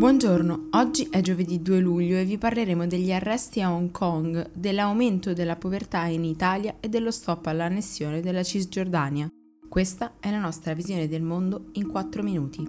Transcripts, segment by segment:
Buongiorno, oggi è giovedì 2 luglio e vi parleremo degli arresti a Hong Kong, dell'aumento della povertà in Italia e dello stop all'annessione della Cisgiordania. Questa è la nostra visione del mondo in 4 minuti.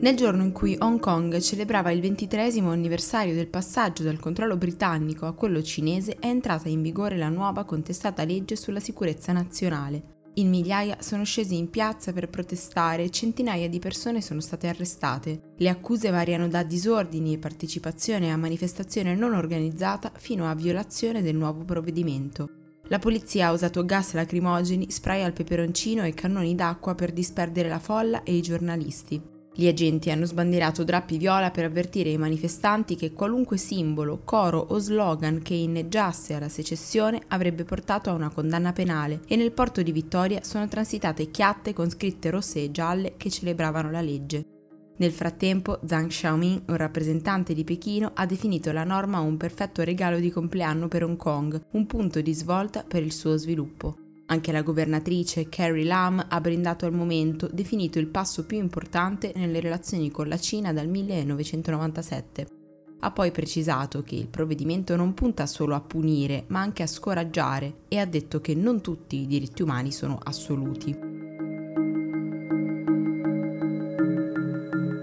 Nel giorno in cui Hong Kong celebrava il ventitresimo anniversario del passaggio dal controllo britannico a quello cinese è entrata in vigore la nuova contestata legge sulla sicurezza nazionale, in migliaia sono scesi in piazza per protestare e centinaia di persone sono state arrestate. Le accuse variano da disordini e partecipazione a manifestazione non organizzata fino a violazione del nuovo provvedimento. La polizia ha usato gas lacrimogeni, spray al peperoncino e cannoni d'acqua per disperdere la folla e i giornalisti. Gli agenti hanno sbandierato drappi viola per avvertire i manifestanti che qualunque simbolo, coro o slogan che inneggiasse alla secessione avrebbe portato a una condanna penale e nel porto di Vittoria sono transitate chiatte con scritte rosse e gialle che celebravano la legge. Nel frattempo, Zhang Xiaoming, un rappresentante di Pechino, ha definito la norma un perfetto regalo di compleanno per Hong Kong, un punto di svolta per il suo sviluppo. Anche la governatrice Carrie Lam ha brindato al momento, definito il passo più importante nelle relazioni con la Cina dal 1997. Ha poi precisato che il provvedimento non punta solo a punire, ma anche a scoraggiare e ha detto che non tutti i diritti umani sono assoluti.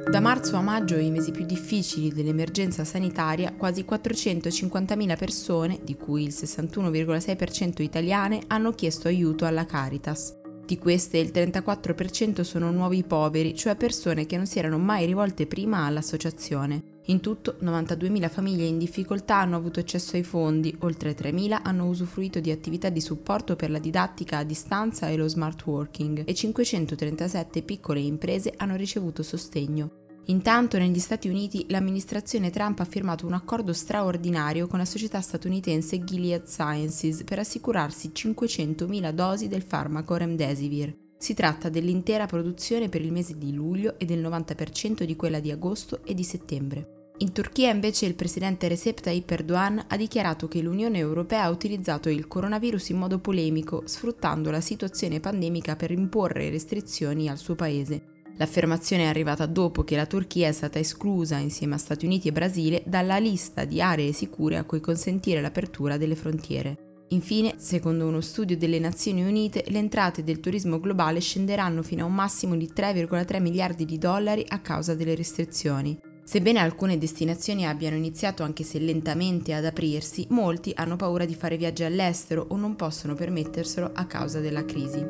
Da marzo a maggio, i mesi più difficili dell'emergenza sanitaria, quasi 450.000 persone, di cui il 61,6% italiane, hanno chiesto aiuto alla Caritas. Di queste il 34% sono nuovi poveri, cioè persone che non si erano mai rivolte prima all'associazione. In tutto 92.000 famiglie in difficoltà hanno avuto accesso ai fondi, oltre 3.000 hanno usufruito di attività di supporto per la didattica a distanza e lo smart working e 537 piccole imprese hanno ricevuto sostegno. Intanto negli Stati Uniti l'amministrazione Trump ha firmato un accordo straordinario con la società statunitense Gilead Sciences per assicurarsi 500.000 dosi del farmaco Remdesivir. Si tratta dell'intera produzione per il mese di luglio e del 90% di quella di agosto e di settembre. In Turchia invece il presidente Recep Tayyip Erdogan ha dichiarato che l'Unione Europea ha utilizzato il coronavirus in modo polemico, sfruttando la situazione pandemica per imporre restrizioni al suo paese. L'affermazione è arrivata dopo che la Turchia è stata esclusa, insieme a Stati Uniti e Brasile, dalla lista di aree sicure a cui consentire l'apertura delle frontiere. Infine, secondo uno studio delle Nazioni Unite, le entrate del turismo globale scenderanno fino a un massimo di 3,3 miliardi di dollari a causa delle restrizioni. Sebbene alcune destinazioni abbiano iniziato anche se lentamente ad aprirsi, molti hanno paura di fare viaggi all'estero o non possono permetterselo a causa della crisi.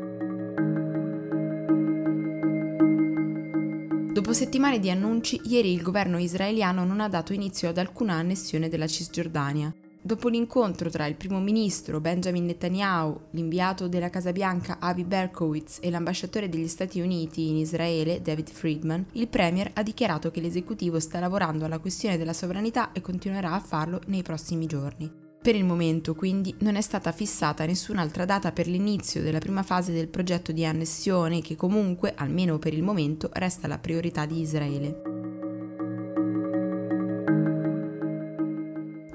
Dopo settimane di annunci, ieri il governo israeliano non ha dato inizio ad alcuna annessione della Cisgiordania. Dopo l'incontro tra il primo ministro Benjamin Netanyahu, l'inviato della Casa Bianca Avi Berkowitz e l'ambasciatore degli Stati Uniti in Israele David Friedman, il premier ha dichiarato che l'esecutivo sta lavorando alla questione della sovranità e continuerà a farlo nei prossimi giorni. Per il momento, quindi, non è stata fissata nessun'altra data per l'inizio della prima fase del progetto di annessione che comunque, almeno per il momento, resta la priorità di Israele.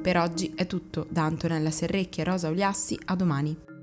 Per oggi è tutto, da Antonella Serrecchi e Rosa Uliassi, a domani.